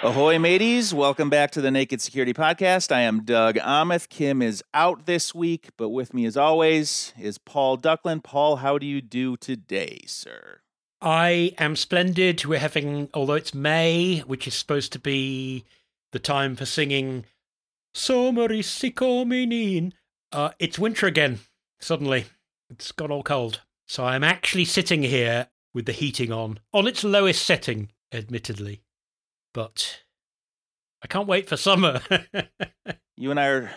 Ahoy, mateys. Welcome back to the Naked Security Podcast. I am Doug Aamoth. Kim is out this week, but with me, as always, is Paul Ducklin. Paul, how do you do today, sir? I am splendid. We're having, although it's May, which is supposed to be the time for singing Sumer is icumen in, uh, it's winter again, suddenly. It's got all cold. So I'm actually sitting here with the heating on, on its lowest setting, admittedly but I can't wait for summer. you and I are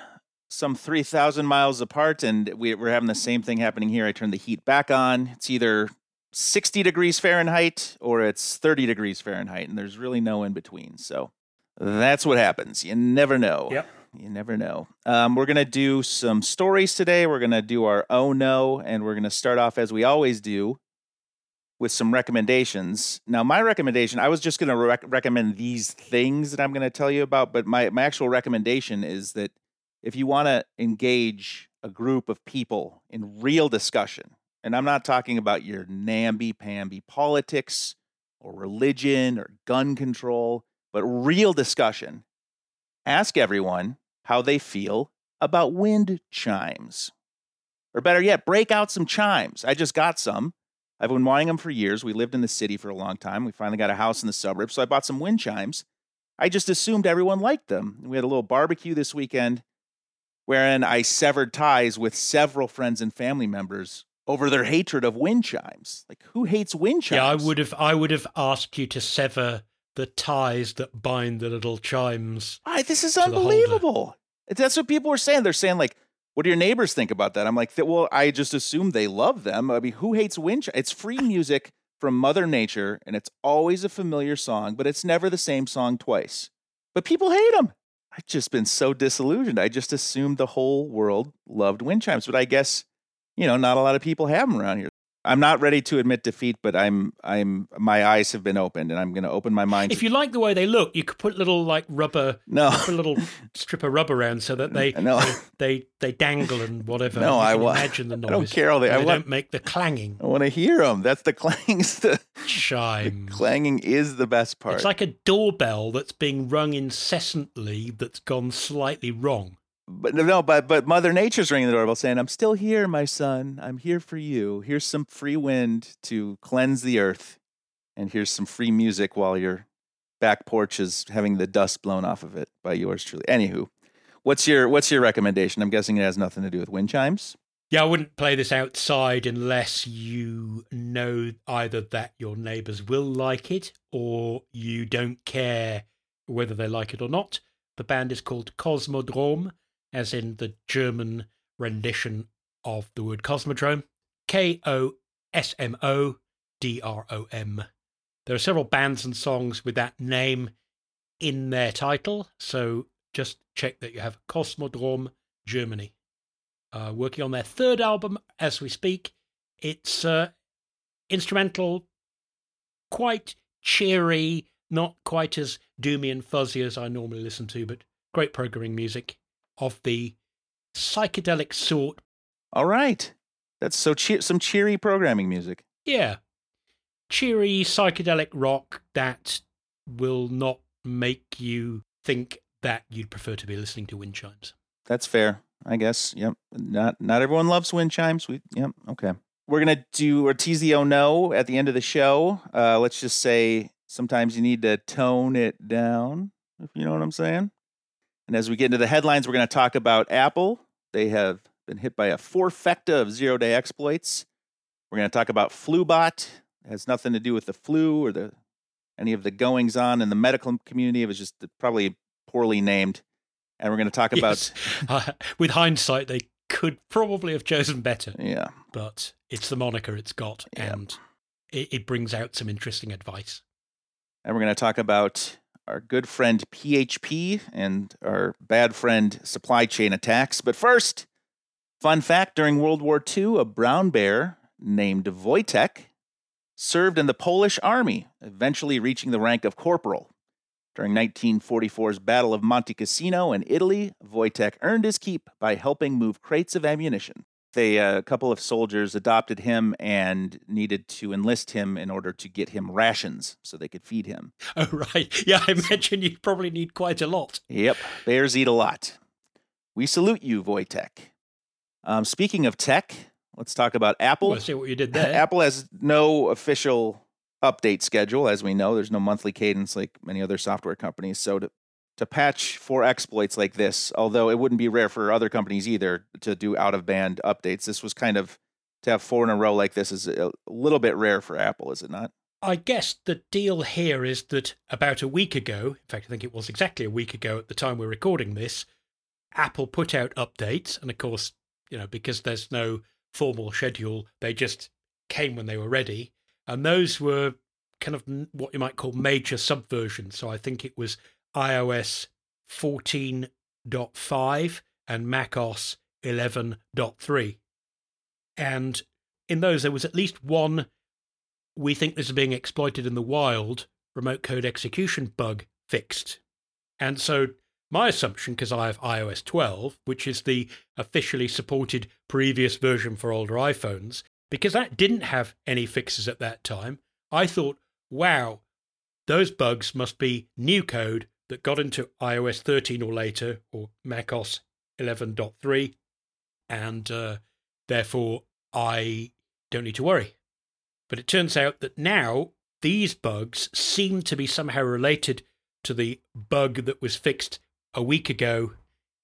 some 3,000 miles apart, and we, are having the same thing happening here. I turn the heat back on. It's either 60 degrees Fahrenheit or it's 30 degrees Fahrenheit, and there's really no in between. So that's what happens. You never know. Yep. You never know. Um, we're going to do some stories today. We're going to do our oh no, and we're going to start off as we always do with some recommendations. Now, my recommendation, I was just going to rec- recommend these things that I'm going to tell you about, but my, my actual recommendation is that if you want to engage a group of people in real discussion, and I'm not talking about your namby pamby politics or religion or gun control, but real discussion, ask everyone how they feel about wind chimes. Or better yet, break out some chimes. I just got some I've been wanting them for years. We lived in the city for a long time. We finally got a house in the suburbs, so I bought some wind chimes. I just assumed everyone liked them. We had a little barbecue this weekend wherein I severed ties with several friends and family members over their hatred of wind chimes. Like who hates wind chimes? Yeah, I would have I would have asked you to sever the ties that bind the little chimes. I, this is unbelievable. That's what people were saying. They're saying like what do your neighbors think about that? I'm like, well, I just assume they love them. I mean, who hates wind? It's free music from Mother Nature, and it's always a familiar song, but it's never the same song twice. But people hate them. I've just been so disillusioned. I just assumed the whole world loved wind chimes, but I guess, you know, not a lot of people have them around here. I'm not ready to admit defeat, but I'm I'm my eyes have been opened, and I'm going to open my mind. If you like the way they look, you could put little like rubber, no, put a little strip of rubber around so that they no. they, they, they dangle and whatever. No, I want imagine the noise. I don't care all the. I want, don't make the clanging. I want to hear them. That's the clanging's the chime. The clanging is the best part. It's like a doorbell that's being rung incessantly that's gone slightly wrong but no, but but Mother Nature's ringing the doorbell saying, "I'm still here, my son. I'm here for you. Here's some free wind to cleanse the earth, and here's some free music while your back porch is having the dust blown off of it by yours truly." Anywho, what's your what's your recommendation? I'm guessing it has nothing to do with wind chimes. Yeah, I wouldn't play this outside unless you know either that your neighbours will like it or you don't care whether they like it or not. The band is called Kosmodrom as in the German rendition of the word cosmodrome. K O S M O D R O M. There are several bands and songs with that name in their title, so just check that you have Kosmodrom Germany. Uh, working on their third album as we speak. It's uh, instrumental, quite cheery, not quite as doomy and fuzzy as I normally listen to, but great programming music of the psychedelic sort. All right. That's so cheer- some cheery programming music. Yeah. Cheery psychedelic rock that will not make you think that you'd prefer to be listening to wind chimes. That's fair. I guess. Yep. Not not everyone loves wind chimes. We yep. Okay. We're gonna do or tease the oh no at the end of the show. Uh, let's just say sometimes you need to tone it down, if you know what I'm saying. And as we get into the headlines, we're going to talk about Apple. They have been hit by a fourfecta of zero day exploits. We're going to talk about FluBot. It has nothing to do with the flu or the any of the goings on in the medical community. It was just probably poorly named. And we're going to talk about. Uh, with hindsight, they could probably have chosen better. Yeah. But it's the moniker it's got, yeah. and it, it brings out some interesting advice. And we're going to talk about our good friend PHP and our bad friend supply chain attacks. But first, fun fact during World War II, a brown bear named Wojtek served in the Polish army, eventually reaching the rank of corporal. During 1944's Battle of Monte Cassino in Italy, Wojtek earned his keep by helping move crates of ammunition. They, uh, a couple of soldiers adopted him and needed to enlist him in order to get him rations so they could feed him. Oh, right. Yeah, I imagine you probably need quite a lot. Yep, bears eat a lot. We salute you, Wojtek. Um, speaking of tech, let's talk about Apple. Well, see what you did there. Apple has no official update schedule, as we know. There's no monthly cadence like many other software companies. So to to patch for exploits like this, although it wouldn't be rare for other companies either to do out of band updates, this was kind of to have four in a row like this is a little bit rare for Apple, is it not? I guess the deal here is that about a week ago, in fact, I think it was exactly a week ago at the time we're recording this, Apple put out updates. And of course, you know, because there's no formal schedule, they just came when they were ready. And those were kind of what you might call major subversions. So I think it was iOS 14.5 and macOS 11.3. And in those, there was at least one, we think this is being exploited in the wild, remote code execution bug fixed. And so my assumption, because I have iOS 12, which is the officially supported previous version for older iPhones, because that didn't have any fixes at that time, I thought, wow, those bugs must be new code that got into iOS 13 or later, or macOS 11.3, and uh, therefore I don't need to worry. But it turns out that now these bugs seem to be somehow related to the bug that was fixed a week ago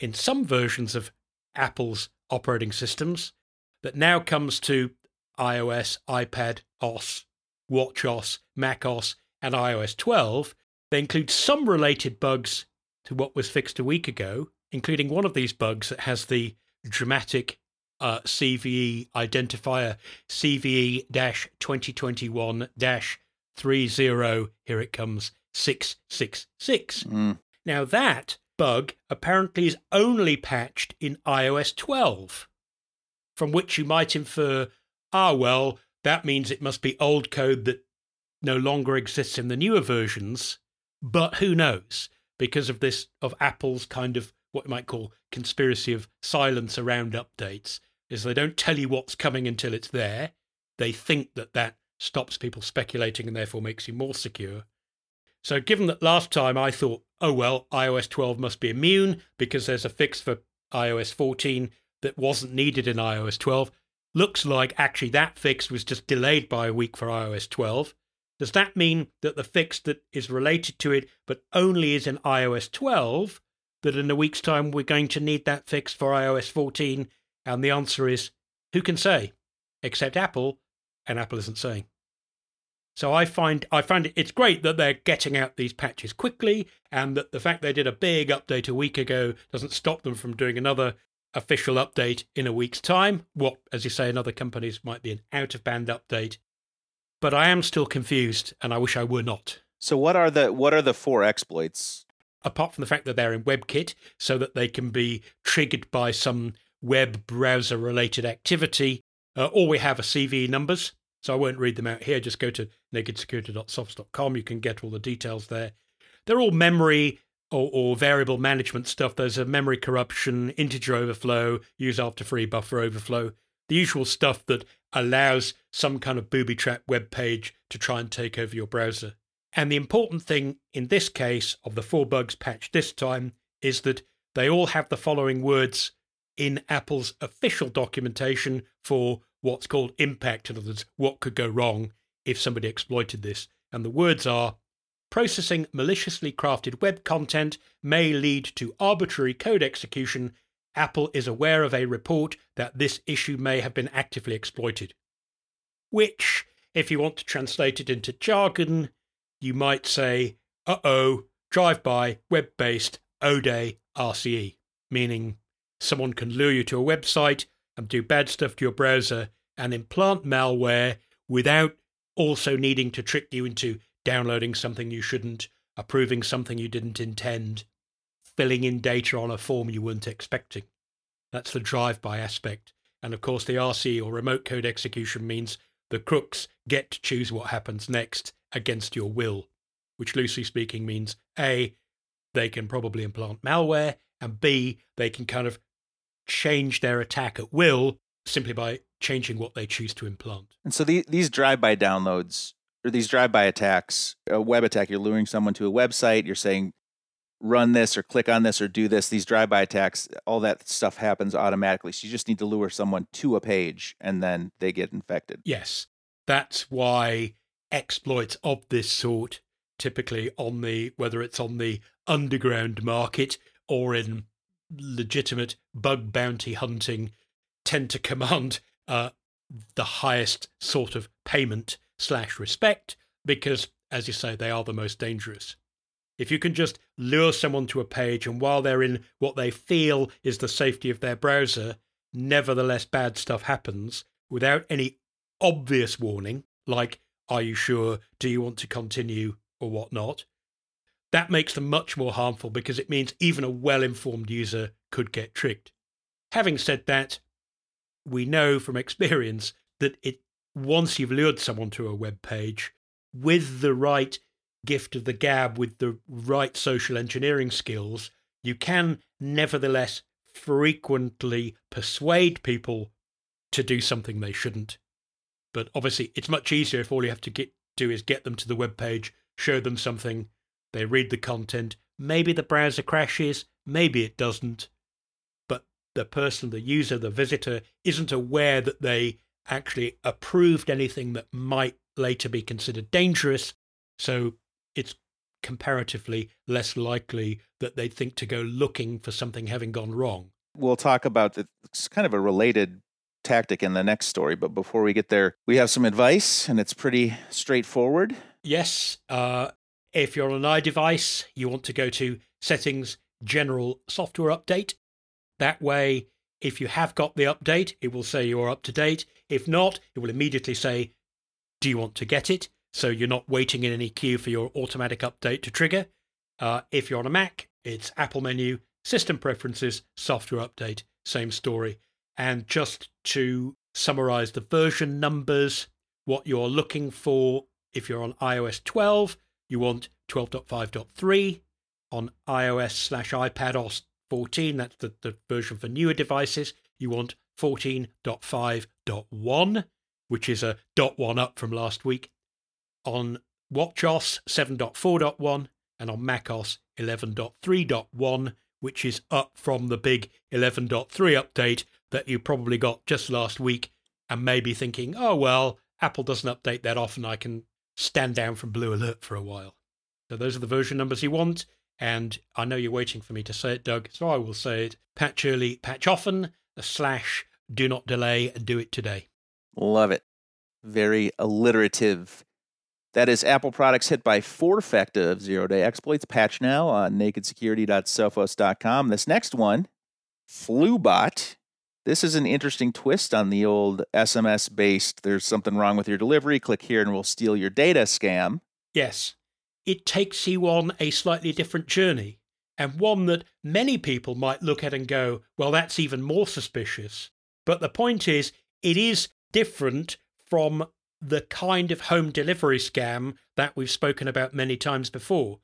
in some versions of Apple's operating systems that now comes to iOS, iPad OS, WatchOS, macOS, and iOS 12 they include some related bugs to what was fixed a week ago, including one of these bugs that has the dramatic uh, CVE identifier CVE 2021 30. Here it comes 666. Mm. Now, that bug apparently is only patched in iOS 12, from which you might infer, ah, well, that means it must be old code that no longer exists in the newer versions. But who knows? Because of this, of Apple's kind of what you might call conspiracy of silence around updates, is they don't tell you what's coming until it's there. They think that that stops people speculating and therefore makes you more secure. So, given that last time I thought, oh well, iOS 12 must be immune because there's a fix for iOS 14 that wasn't needed in iOS 12, looks like actually that fix was just delayed by a week for iOS 12. Does that mean that the fix that is related to it, but only is in iOS 12, that in a week's time we're going to need that fix for iOS 14? And the answer is who can say? Except Apple, and Apple isn't saying. So I find I find it's great that they're getting out these patches quickly, and that the fact they did a big update a week ago doesn't stop them from doing another official update in a week's time. What, as you say, in other companies might be an out of band update but I am still confused, and I wish I were not. So what are the what are the four exploits? Apart from the fact that they're in WebKit, so that they can be triggered by some web browser related activity, uh, all we have are CVE numbers. So I won't read them out here. Just go to nakedsecurity.sophos.com. You can get all the details there. They're all memory or, or, variable management stuff. There's a memory corruption, integer overflow, use after free buffer overflow, the usual stuff that allows some kind of booby trap web page to try and take over your browser. And the important thing in this case of the four bugs patched this time is that they all have the following words in Apple's official documentation for what's called impact, in other words, what could go wrong if somebody exploited this. And the words are processing maliciously crafted web content may lead to arbitrary code execution Apple is aware of a report that this issue may have been actively exploited. Which, if you want to translate it into jargon, you might say, uh oh, drive by, web based, ODay, RCE, meaning someone can lure you to a website and do bad stuff to your browser and implant malware without also needing to trick you into downloading something you shouldn't, approving something you didn't intend, filling in data on a form you weren't expecting. That's the drive by aspect. And of course, the RC or remote code execution means the crooks get to choose what happens next against your will, which loosely speaking means A, they can probably implant malware, and B, they can kind of change their attack at will simply by changing what they choose to implant. And so the, these drive-by downloads or these drive-by attacks, a web attack, you're luring someone to a website, you're saying run this or click on this or do this. These drive-by attacks, all that stuff happens automatically. So you just need to lure someone to a page and then they get infected. Yes. That's why exploits of this sort typically on the whether it's on the underground market or in legitimate bug bounty hunting tend to command uh, the highest sort of payment slash respect because, as you say, they are the most dangerous. If you can just lure someone to a page and while they're in what they feel is the safety of their browser, nevertheless bad stuff happens without any obvious warning, like, are you sure? Do you want to continue? or whatnot, that makes them much more harmful because it means even a well informed user could get tricked. Having said that, we know from experience that it once you've lured someone to a web page with the right gift of the gab, with the right social engineering skills, you can nevertheless frequently persuade people to do something they shouldn't. But obviously, it's much easier if all you have to get, do is get them to the web page show them something, they read the content, maybe the browser crashes, maybe it doesn't, but the person, the user, the visitor isn't aware that they actually approved anything that might later be considered dangerous, so it's comparatively less likely that they'd think to go looking for something having gone wrong. We'll talk about it's kind of a related tactic in the next story, but before we get there, we have some advice and it's pretty straightforward yes, uh, if you're on an iDevice, you want to go to Settings, General Software Update. That way, if you have got the update, it will say you're up to date. If not, it will immediately say, Do you want to get it? So you're not waiting in any queue for your automatic update to trigger. Uh, if you're on a Mac, it's Apple menu, System Preferences, Software Update, same story. And just to summarize the version numbers, what you're looking for if you're on iOS 12, you want 12.5.3. On iOS slash iPadOS 14, that's the, the version for newer devices, you want 14.5.1, which is a dot one up from last week. On WatchOS 7.4.1 and on macOS 11.3.1, which is up from the big 11.3 update that you probably got just last week and maybe thinking, oh, well, Apple doesn't update that often. I can stand down from Blue Alert for a while. So those are the version numbers you want. And I know you're waiting for me to say it, Doug, so I will say it. Patch early, patch often, slash, do not delay, do it today. Love it. Very alliterative. That is Apple products hit by fourfecta of zero-day exploits. Patch now on nakedsecurity.sophos.com. This next one, Flubot, this is an interesting twist on the old SMS based, there's something wrong with your delivery, click here and we'll steal your data scam. Yes. It takes you on a slightly different journey, and one that many people might look at and go, well, that's even more suspicious. But the point is, it is different from the kind of home delivery scam that we've spoken about many times before.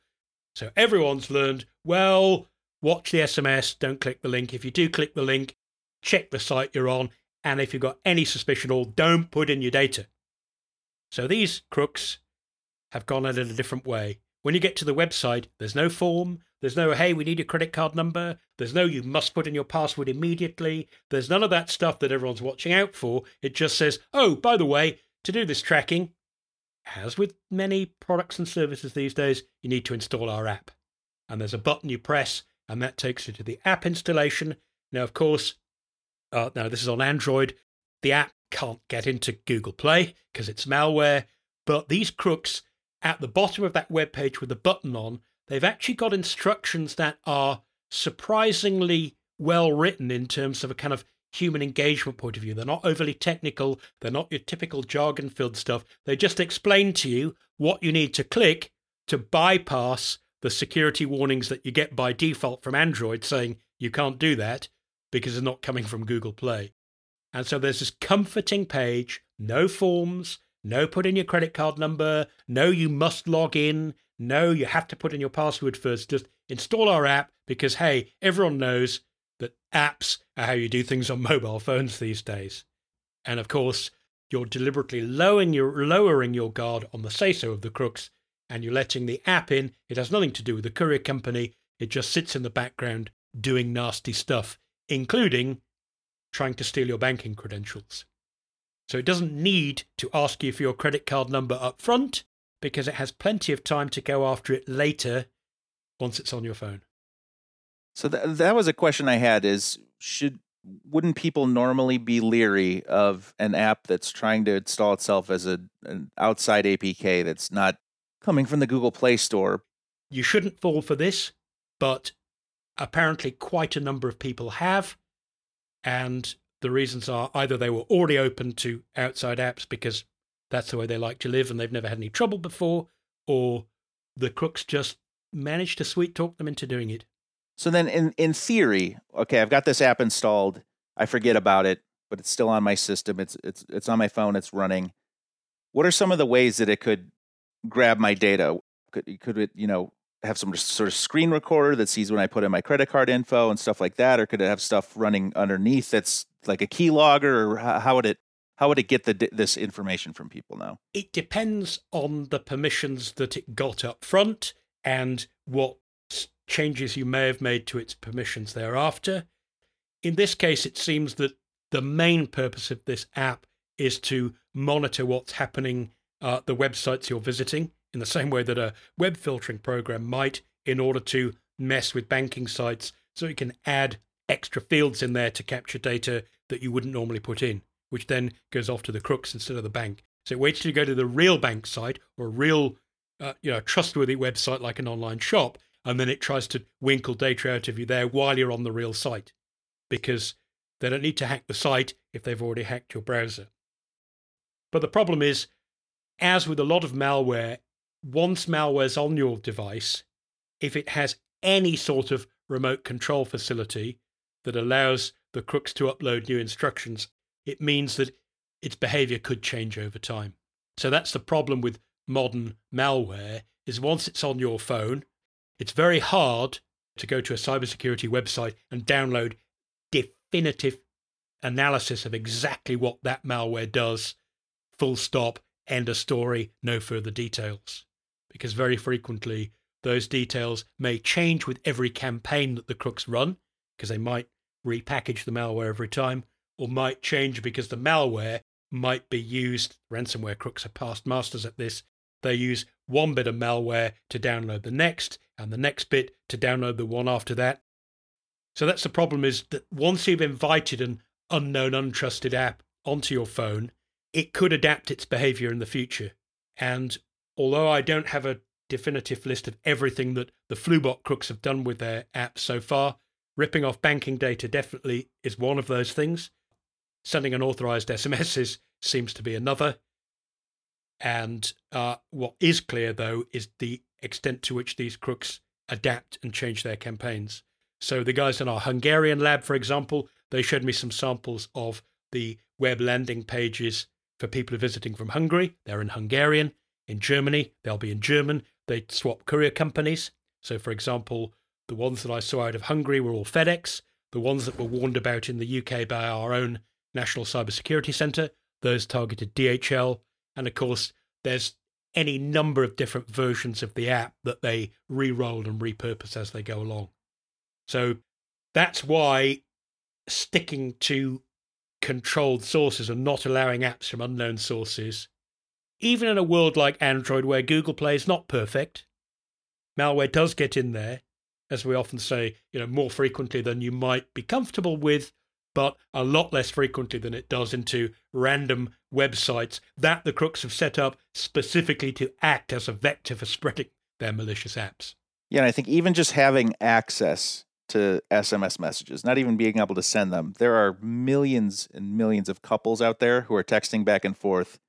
So everyone's learned, well, watch the SMS, don't click the link. If you do click the link, check the site you're on, and if you've got any suspicion at all, don't put in your data. So these crooks have gone at it a different way. When you get to the website, there's no form, there's no, hey, we need a credit card number, there's no, you must put in your password immediately, there's none of that stuff that everyone's watching out for. It just says, oh, by the way, to do this tracking, as with many products and services these days, you need to install our app. And there's a button you press, and that takes you to the app installation. Now, of course, uh, now this is on Android. The app can't get into Google Play because it's malware. But these crooks at the bottom of that web page with the button on, they've actually got instructions that are surprisingly well written in terms of a kind of human engagement point of view. They're not overly technical, they're not your typical jargon filled stuff. They just explain to you what you need to click to bypass the security warnings that you get by default from Android saying you can't do that because it's not coming from Google Play. And so there's this comforting page, no forms, No, put in your credit card number. No, you must log in. No, you have to put in your password first. Just install our app because, hey, everyone knows that apps are how you do things on mobile phones these days. And of course, you're deliberately lowering your, lowering your guard on the say so of the crooks and you're letting the app in. It has nothing to do with the courier company. It just sits in the background doing nasty stuff, including trying to steal your banking credentials. So it doesn't need to ask you for your credit card number up front because it has plenty of time to go after it later once it's on your phone. So that that was a question I had is should wouldn't people normally be leery of an app that's trying to install itself as a an outside APK that's not coming from the Google Play Store? You shouldn't fall for this, but apparently quite a number of people have and the reasons are either they were already open to outside apps because that's the way they like to live and they've never had any trouble before, or the crooks just managed to sweet talk them into doing it. So then, in in theory, okay, I've got this app installed. I forget about it, but it's still on my system. It's it's it's on my phone. It's running. What are some of the ways that it could grab my data? Could could it you know have some sort of screen recorder that sees when I put in my credit card info and stuff like that, or could it have stuff running underneath that's like a keylogger, or how would it how would it get the this information from people now? It depends on the permissions that it got up front and what changes you may have made to its permissions thereafter. In this case, it seems that the main purpose of this app is to monitor what's happening uh, the websites you're visiting in the same way that a web filtering program might in order to mess with banking sites so it can add extra fields in there to capture data that you wouldn't normally put in, which then goes off to the crooks instead of the bank. So it waits till you go to the real bank site or a real, uh, you know, trustworthy website like an online shop, and then it tries to winkle data out of you there while you're on the real site, because they don't need to hack the site if they've already hacked your browser. But the problem is, as with a lot of malware, once malware's on your device, if it has any sort of remote control facility that allows the crooks to upload new instructions, it means that its behavior could change over time. So that's the problem with modern malware is once it's on your phone, it's very hard to go to a cybersecurity website and download definitive analysis of exactly what that malware does, full stop, end of story, no further details because very frequently those details may change with every campaign that the crooks run, because they might repackage the malware every time, or might change because the malware might be used. Ransomware crooks are past masters at this. They use one bit of malware to download the next, and the next bit to download the one after that. So that's the problem is that once you've invited an unknown, untrusted app onto your phone, it could adapt its behavior in the future. And although I don't have a definitive list of everything that the Flubot crooks have done with their apps so far, ripping off banking data definitely is one of those things. Sending unauthorized SMSs seems to be another. And uh, what is clear, though, is the extent to which these crooks adapt and change their campaigns. So, the guys in our Hungarian lab, for example, they showed me some samples of the web landing pages for people visiting from Hungary. They're in Hungarian. In Germany, they'll be in German. They swap courier companies. So, for example, the ones that I saw out of Hungary were all FedEx. The ones that were warned about in the UK by our own National Cybersecurity Centre, those targeted DHL. And of course, there's any number of different versions of the app that they re roll and repurpose as they go along. So that's why sticking to controlled sources and not allowing apps from unknown sources even in a world like Android where Google Play is not perfect, malware does get in there, as we often say, you know, more frequently than you might be comfortable with, but a lot less frequently than it does into random websites that the crooks have set up specifically to act as a vector for spreading their malicious apps. Yeah, and I think even just having access to SMS messages, not even being able to send them. There are millions and millions of couples out there who are texting back and forth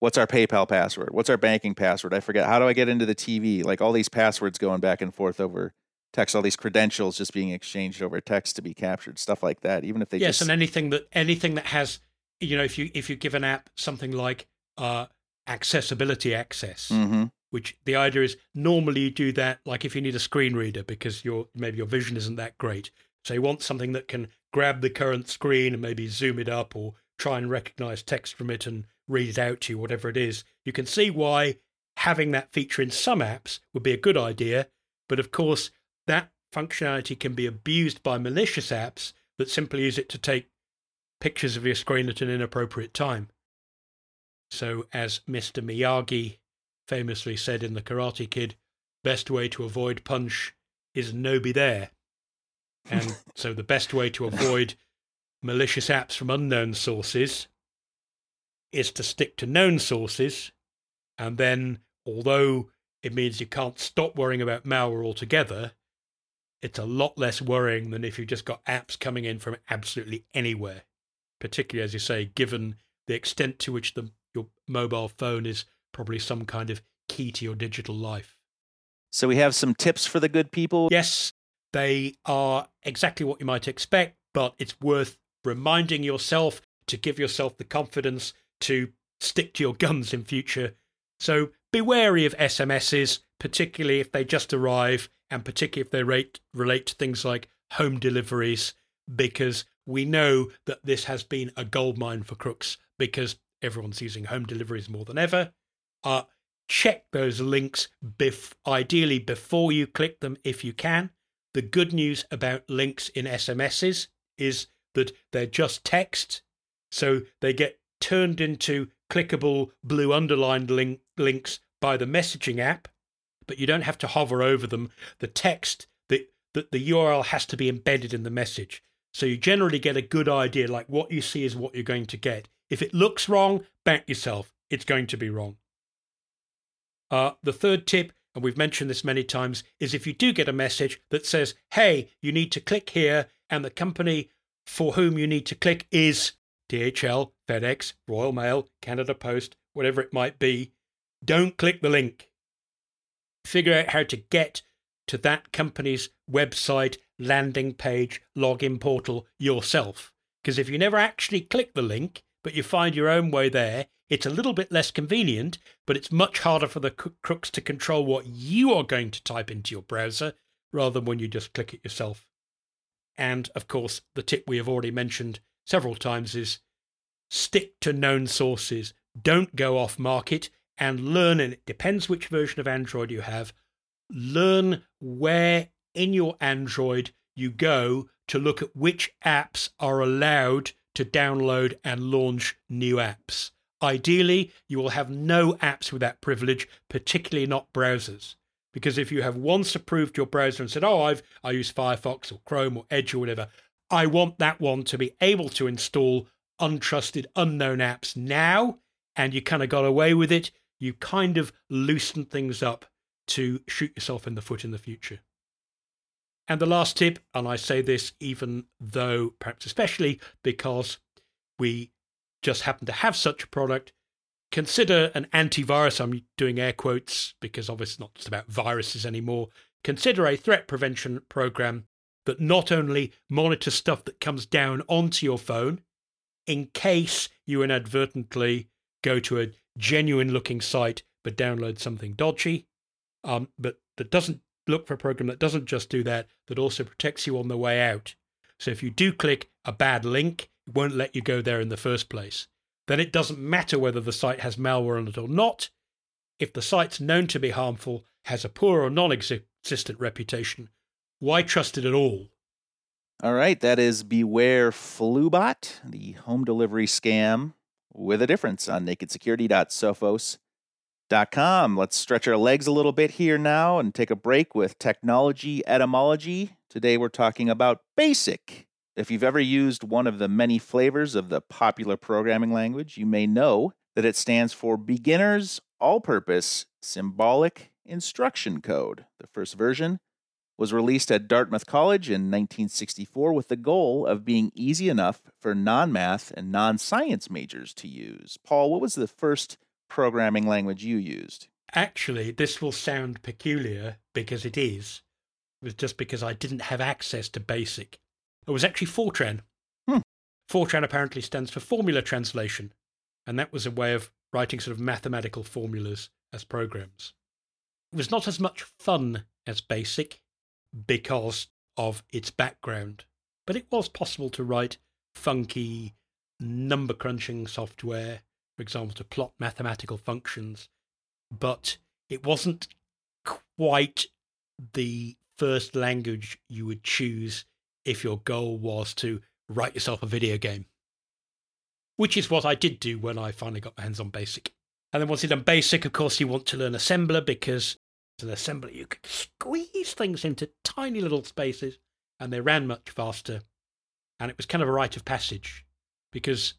what's our PayPal password? What's our banking password? I forget. How do I get into the TV? Like all these passwords going back and forth over text, all these credentials just being exchanged over text to be captured, stuff like that. Even if they yes, just... and anything that anything that has, you know, if you if you give an app something like uh, accessibility access. Mm-hmm. Which the idea is normally you do that like if you need a screen reader because your maybe your vision isn't that great. So you want something that can grab the current screen and maybe zoom it up or try and recognize text from it and read it out to you, whatever it is. You can see why having that feature in some apps would be a good idea. But of course, that functionality can be abused by malicious apps that simply use it to take pictures of your screen at an inappropriate time. So, as Mr. Miyagi famously said in The Karate Kid, best way to avoid punch is no be there. And so, the best way to avoid malicious apps from unknown sources is to stick to known sources. And then, although it means you can't stop worrying about malware altogether, it's a lot less worrying than if you've just got apps coming in from absolutely anywhere. Particularly, as you say, given the extent to which the, your mobile phone is probably some kind of key to your digital life. So we have some tips for the good people. Yes, they are exactly what you might expect, but it's worth reminding yourself to give yourself the confidence to stick to your guns in future. So be wary of SMSs, particularly if they just arrive and particularly if they rate, relate to things like home deliveries, because we know that this has been a goldmine for crooks because everyone's using home deliveries more than ever. Uh, check those links, bef- ideally before you click them if you can. The good news about links in SMSs is that they're just text, so they get turned into clickable blue underlined link- links by the messaging app, but you don't have to hover over them. The text, the, the, the URL has to be embedded in the message. So you generally get a good idea, like what you see is what you're going to get. If it looks wrong, bank yourself. It's going to be wrong. Uh, the third tip, and we've mentioned this many times, is if you do get a message that says, hey, you need to click here, and the company for whom you need to click is DHL, FedEx, Royal Mail, Canada Post, whatever it might be, don't click the link. Figure out how to get to that company's website, landing page, login portal yourself. Because if you never actually click the link, but you find your own way there, it's a little bit less convenient, but it's much harder for the crooks to control what you are going to type into your browser rather than when you just click it yourself. And of course, the tip we have already mentioned several times is stick to known sources. Don't go off market and learn, and it depends which version of Android you have, learn where in your Android you go to look at which apps are allowed to download and launch new apps. Ideally, you will have no apps with that privilege, particularly not browsers. Because if you have once approved your browser and said, oh, I've, I use Firefox or Chrome or Edge or whatever, I want that one to be able to install untrusted, unknown apps now, and you kind of got away with it, you kind of loosen things up to shoot yourself in the foot in the future. And the last tip, and I say this even though, perhaps especially because we just happen to have such a product, consider an antivirus. I'm doing air quotes because obviously it's not just about viruses anymore. Consider a threat prevention program that not only monitors stuff that comes down onto your phone, in case you inadvertently go to a genuine looking site but download something dodgy, um, but that doesn't look for a program that doesn't just do that, that also protects you on the way out. So if you do click a bad link, it won't let you go there in the first place. Then it doesn't matter whether the site has malware on it or not. If the site's known to be harmful, has a poor or non existent reputation, why trust it at all? All right, that is Beware Flubot, the home delivery scam with a difference on nakedsecurity.sophos.com. Let's stretch our legs a little bit here now and take a break with technology etymology. Today we're talking about BASIC. If you've ever used one of the many flavors of the popular programming language, you may know that it stands for Beginner's All Purpose Symbolic Instruction Code. The first version was released at Dartmouth College in 1964 with the goal of being easy enough for non math and non science majors to use. Paul, what was the first programming language you used? Actually, this will sound peculiar because it is. It was just because I didn't have access to BASIC. It was actually Fortran. Hmm. Fortran apparently stands for Formula Translation, and that was a way of writing sort of mathematical formulas as programs. It was not as much fun as BASIC because of its background, but it was possible to write funky number crunching software, for example, to plot mathematical functions, but it wasn't quite the first language you would choose if your goal was to write yourself a video game. Which is what I did do when I finally got my hands on BASIC. And then once you've done BASIC, of course, you want to learn assembler because an assembler, you could squeeze things into tiny little spaces and they ran much faster. And it was kind of a rite of passage because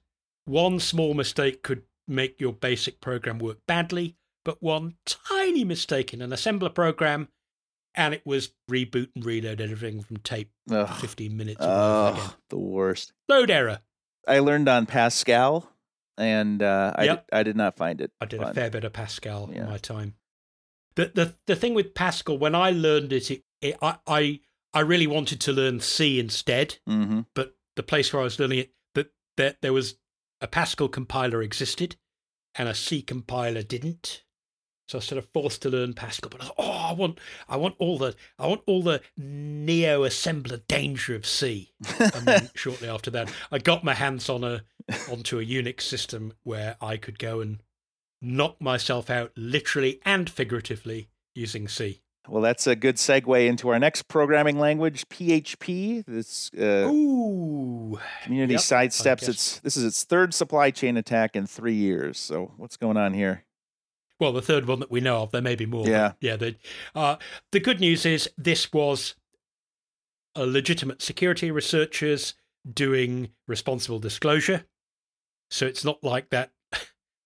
one small mistake could make your basic program work badly, but one tiny mistake in an assembler program and it was reboot and reload everything from tape Ugh. 15 minutes. Oh, the worst. Load error. I learned on Pascal, and uh, I, Yep. did, I did not find it. I did fun. a fair bit of Pascal Yeah. in my time. The, the the thing with Pascal, when I learned it, it, it I, I I really wanted to learn C instead, Mhm. but the place where I was learning it, that there, there was a Pascal compiler existed, and a C compiler didn't. So I was sort of forced to learn Pascal. But I thought, oh, I want I want all the I want all the neo assembler danger of C. And then shortly after that, I got my hands on a onto a Unix system where I could go and knock myself out literally and figuratively using C. Well, that's a good segue into our next programming language, PHP. This uh, Ooh. community Yep, sidesteps its. This is its third supply chain attack in three years. So what's going on here? Well, the third one that we know of, there may be more. Yeah. yeah. The, uh, the good news is this was a legitimate security researchers doing responsible disclosure. So it's not like that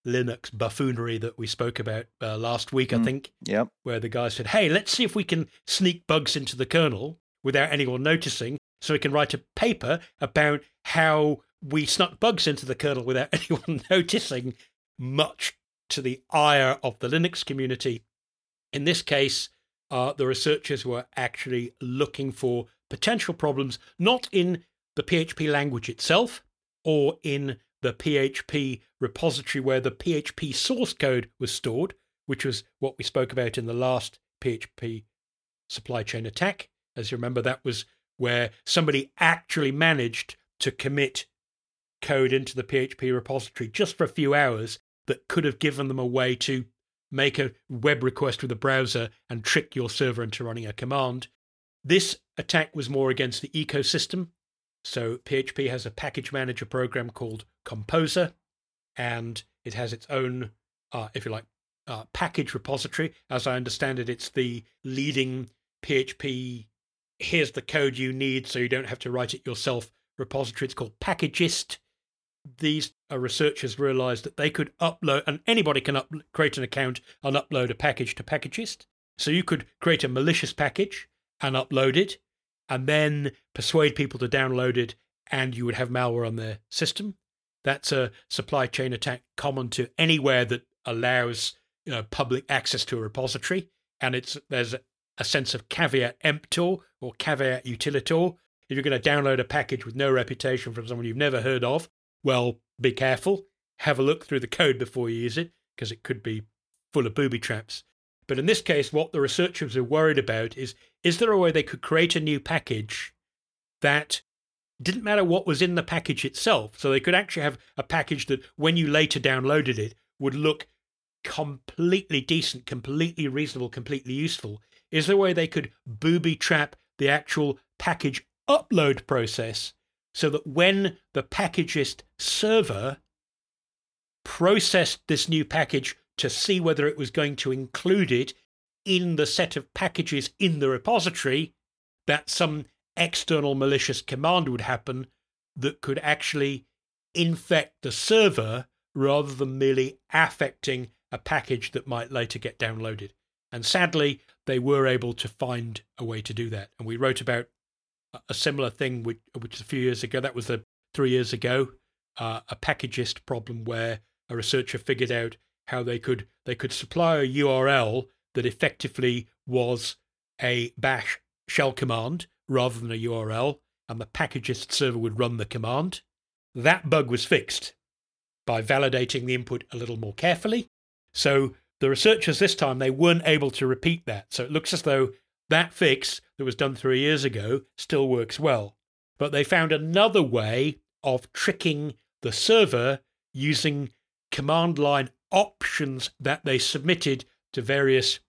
Linux buffoonery that we spoke about uh, last week, I Mm. think, Yep. where the guy said, Hey, let's see if we can sneak bugs into the kernel without anyone noticing. So we can write a paper about how we snuck bugs into the kernel without anyone noticing, much to the ire of the Linux community. In this case, uh, the researchers were actually looking for potential problems, not in the PHP language itself or in the PHP repository where the PHP source code was stored, which was what we spoke about in the last PHP supply chain attack. As you remember, that was where somebody actually managed to commit code into the PHP repository just for a few hours that could have given them a way to make a web request with a browser and trick your server into running a command. This attack was more against the ecosystem. So PHP has a package manager program called Composer, and it has its own, uh, if you like, uh, package repository. As I understand it, it's the leading PHP. Here's the code you need, so you don't have to write it yourself. Repository. It's called Packagist. These uh, researchers realized that they could upload, and anybody can up, create an account and upload a package to Packagist. So you could create a malicious package and upload it, and then persuade people to download it, and you would have malware on their system. That's a supply chain attack common to anywhere that allows you know, public access to a repository, and it's there's a, sense of caveat emptor or caveat utilitor. If you're going to download a package with no reputation from someone you've never heard of, well, be careful. Have a look through the code before you use it, because it could be full of booby traps. But in this case, what the researchers are worried about is is there a way they could create a new package that didn't matter what was in the package itself? So they could actually have a package that, when you later downloaded it, would look completely decent, completely reasonable, completely useful. Is there a way they could booby trap the actual package upload process so that when the packagist server processed this new package to see whether it was going to include it in the set of packages in the repository, that some external malicious command would happen that could actually infect the server rather than merely affecting a package that might later get downloaded. And sadly, they were able to find a way to do that. And we wrote about a- a similar thing, which, which a few years ago. That was the three years ago, uh, a packagist problem where a researcher figured out how they could they could supply a URL that effectively was a bash shell command rather than a URL, and the packagist server would run the command. That bug was fixed. by validating the input a little more carefully. So the researchers this time they weren't able to repeat that. So it looks as though that fix that was done three years ago still works well. But they found another way of tricking the server using command line options that they submitted to various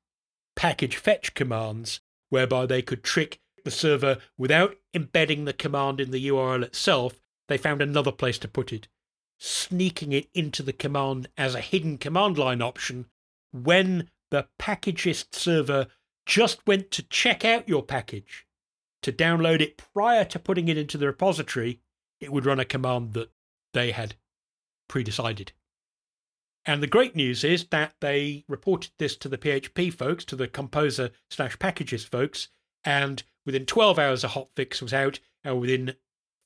package fetch commands, whereby they could trick the server without embedding the command in the URL itself. They found another place to put it, sneaking it into the command as a hidden command line option when the packagist server just went to check out your package to download it prior to putting it into the repository, it would run a command that they had pre-decided. And the great news is that they reported this to the PHP folks, to the composer slash Packagist folks, and within 12 hours a hot fix was out, and within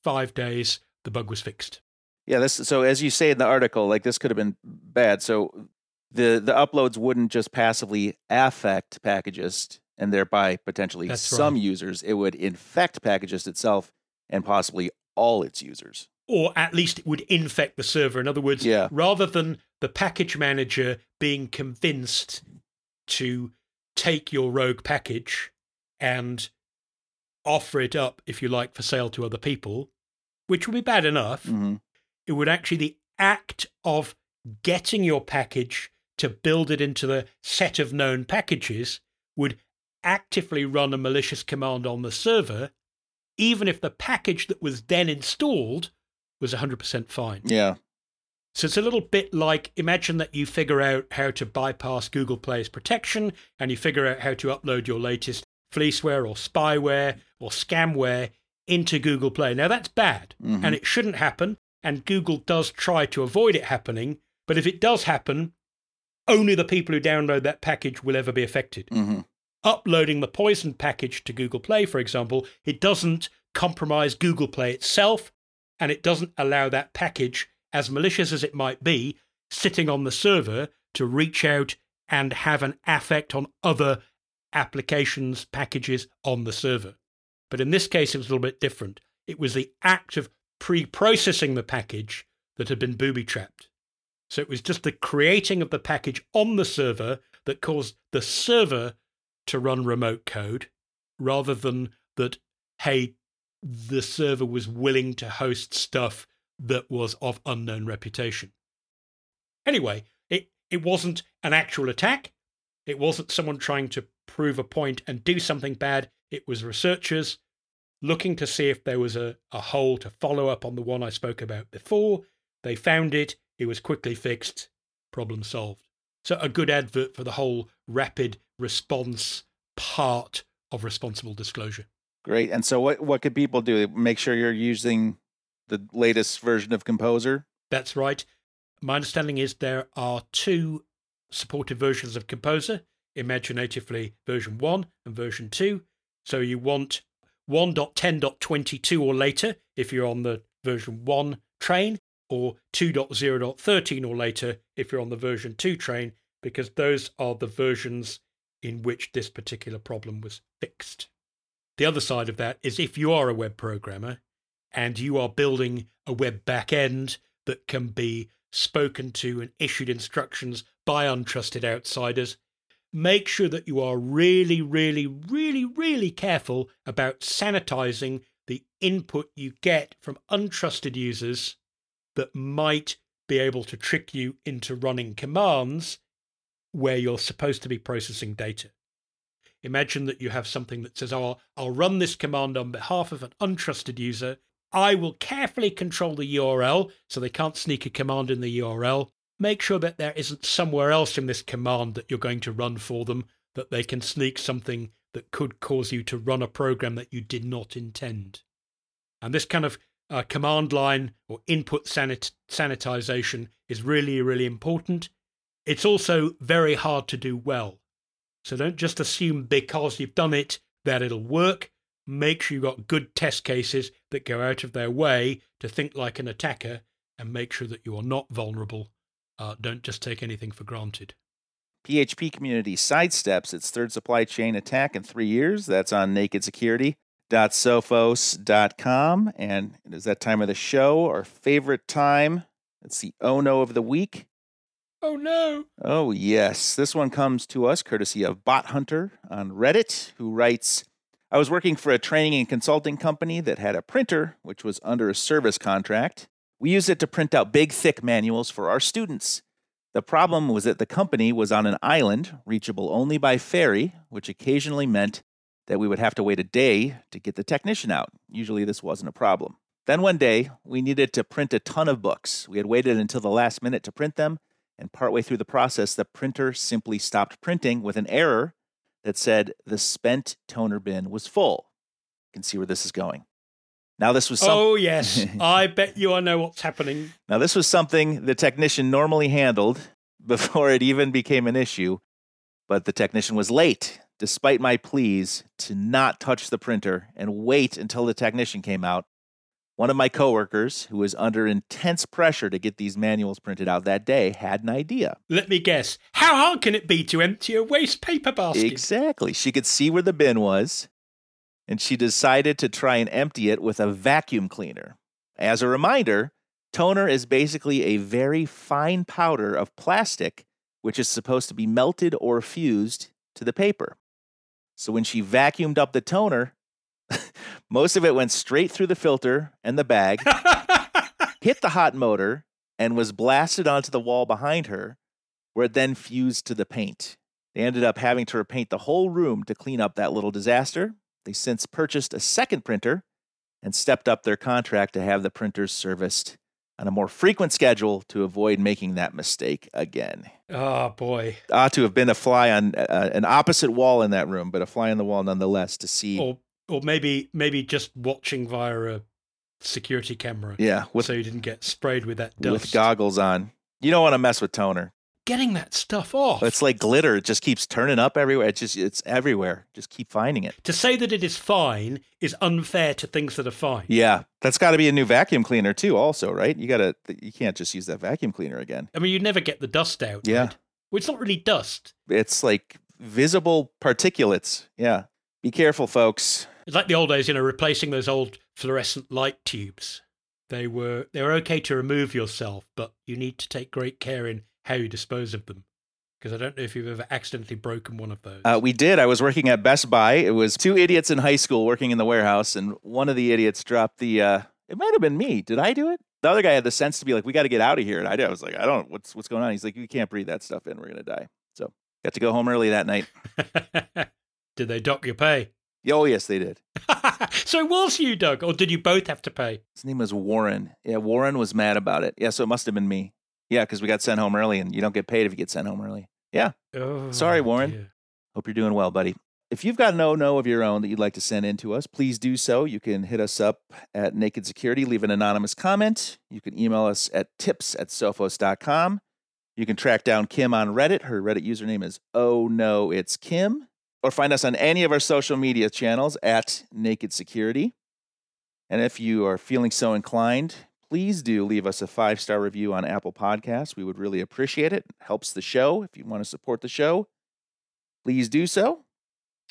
five days the bug was fixed. Yeah, this so as you say in the article, like this could have been bad. So the the uploads wouldn't just passively affect packages and thereby potentially That's some right. users. It would infect packages itself and possibly all its users. Or at least it would infect the server. In other words, Yeah. rather than the package manager being convinced to take your rogue package and offer it up, if you like, for sale to other people, which would be bad enough, hmm it would actually the act of getting your package to build it into the set of known packages would actively run a malicious command on the server, even if the package that was then installed was 100% fine. Yeah. So it's a little bit like imagine that you figure out how to bypass Google Play's protection and you figure out how to upload your latest fleeceware or spyware or scamware into Google Play. Now that's bad Mhm. and it shouldn't happen. And Google does try to avoid it happening. But if it does happen, only the people who download that package will ever be affected. hmm Uploading the poison package to Google Play, for example, it doesn't compromise Google Play itself, and it doesn't allow that package, as malicious as it might be, sitting on the server to reach out and have an affect on other applications, packages on the server. But in this case, it was a little bit different. It was the act of pre processing the package that had been booby trapped. So it was just the creating of the package on the server that caused the server to run remote code rather than that, hey, the server was willing to host stuff that was of unknown reputation. Anyway, it, it wasn't an actual attack. It wasn't someone trying to prove a point and do something bad. It was researchers looking to see if there was a, a hole to follow up on the one I spoke about before. They found it. It was quickly fixed. Problem solved. So, a good advert for the whole rapid response part of responsible disclosure. Great. And so, what what could people do? Make sure you're using the latest version of Composer. That's right. My understanding is there are two supported versions of Composer Imaginatively version 1 and version 2. So you want 1.10.22 or later if you're on the version 1 train, or 2.0.13 or later if you're on the version 2 train, because those are the versions in which this particular problem was fixed. The other side of that is if you are a web programmer and you are building a web backend that can be spoken to and issued instructions by untrusted outsiders, make sure that you are really, really, really, really careful about sanitizing the input you get from untrusted users that might be able to trick you into running commands where you're supposed to be processing data. Imagine that you have something that says, Oh, I'll run this command on behalf of an untrusted user. I will carefully control the URL so they can't sneak a command in the URL. Make sure that there isn't somewhere else in this command that you're going to run for them that they can sneak something that could cause you to run a program that you did not intend. And this kind of uh, command line or input sanit- sanitization is really, really important. It's also very hard to do well. So don't just assume because you've done it that it'll work. Make sure you've got good test cases that go out of their way to think like an attacker and make sure that you are not vulnerable. Uh, don't just take anything for granted. PHP community sidesteps its third supply chain attack in three years. That's on nakedsecurity.sophos.com. And it is that time of the show, our favorite time It's the oh no of the week. Oh no. Oh, yes. This one comes to us courtesy of Bot Hunter on Reddit, who writes I was working for a training and consulting company that had a printer, which was under a service contract. We used it to print out big, thick manuals for our students. The problem was that the company was on an island, reachable only by ferry, which occasionally meant that we would have to wait a day to get the technician out. Usually, this wasn't a problem. Then one day, we needed to print a ton of books. We had waited until the last minute to print them, and partway through the process, the printer simply stopped printing with an error that said the spent toner bin was full. You can see where this is going. Now, this was some- Oh yes. I bet you I know what's happening. now this was something the technician normally handled before it even became an issue, but the technician was late, despite my pleas to not touch the printer and wait until the technician came out. One of my coworkers, who was under intense pressure to get these manuals printed out that day, had an idea. Let me guess. How hard can it be to empty a waste paper basket? Exactly. She could see where the bin was, and she decided to try and empty it with a vacuum cleaner. As a reminder, toner is basically a very fine powder of plastic which is supposed to be melted or fused to the paper. So when she vacuumed up the toner, most of it went straight through the filter and the bag, hit the hot motor, and was blasted onto the wall behind her, where it then fused to the paint. They ended up having to repaint the whole room to clean up that little disaster. They since purchased a second printer and stepped up their contract to have the printers serviced on a more frequent schedule to avoid making that mistake again. oh boy. Ought to have been a fly on uh, an opposite wall in that room, but a fly on the wall nonetheless to see. Or or maybe maybe just watching via a security camera. yeah, with so you didn't get sprayed with that dust. with goggles on. You don't want to mess with toner. Getting that stuff off. It's like glitter; it just keeps turning up everywhere. It just it's everywhere. Just keep finding it. to say that it is fine is unfair to things that are fine. Yeah, that's got to be a new vacuum cleaner too. Also, right? You gotta you can't just use that vacuum cleaner again. I mean, you never get the dust out. Yeah. right? Well, it's not really dust. It's like visible particulates. Yeah, be careful, folks. It's like the old days, you know, replacing those old fluorescent light tubes. They were they were okay to remove yourself, but you need to take great care in how you dispose of them. Because I don't know if you've ever accidentally broken one of those. Uh, we did. I was working at Best Buy. It was two idiots in high school working in the warehouse, and one of the idiots dropped the. Uh, it might have been me. Did I do it? The other guy had the sense to be like, "We got to get out of here," and I did. I was like, "I don't. What's what's going on?" He's like, "You can't breathe that stuff in. We're gonna die." So got to go home early that night. did they dock your pay? Oh yes, they did. so it was you, Doug, or did you both have to pay? His name was Warren. Yeah, Warren was mad about it. Yeah, so it must have been me. Yeah, because we got sent home early, and you don't get paid if you get sent home early. Yeah. Oh, Sorry, Warren. dear. Hope you're doing well, buddy. If you've got no no of your own that you'd like to send in to us, please do so. You can hit us up at Naked Security, leave an anonymous comment. You can email us at tips at sophos.com. You can track down Kim on Reddit. Her Reddit username is Oh No It's Kim. Or find us on any of our social media channels at Naked Security. And if you are feeling so inclined, please do leave us a five star review on Apple Podcasts. We would really appreciate it. It helps the show. If you want to support the show, please do so.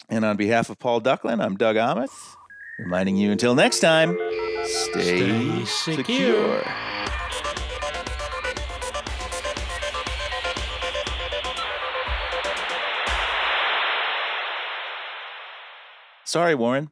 And on behalf of Paul Ducklin, I'm Doug Aamoth, reminding you until next time, stay, Stay secure. secure. Sorry, Warren.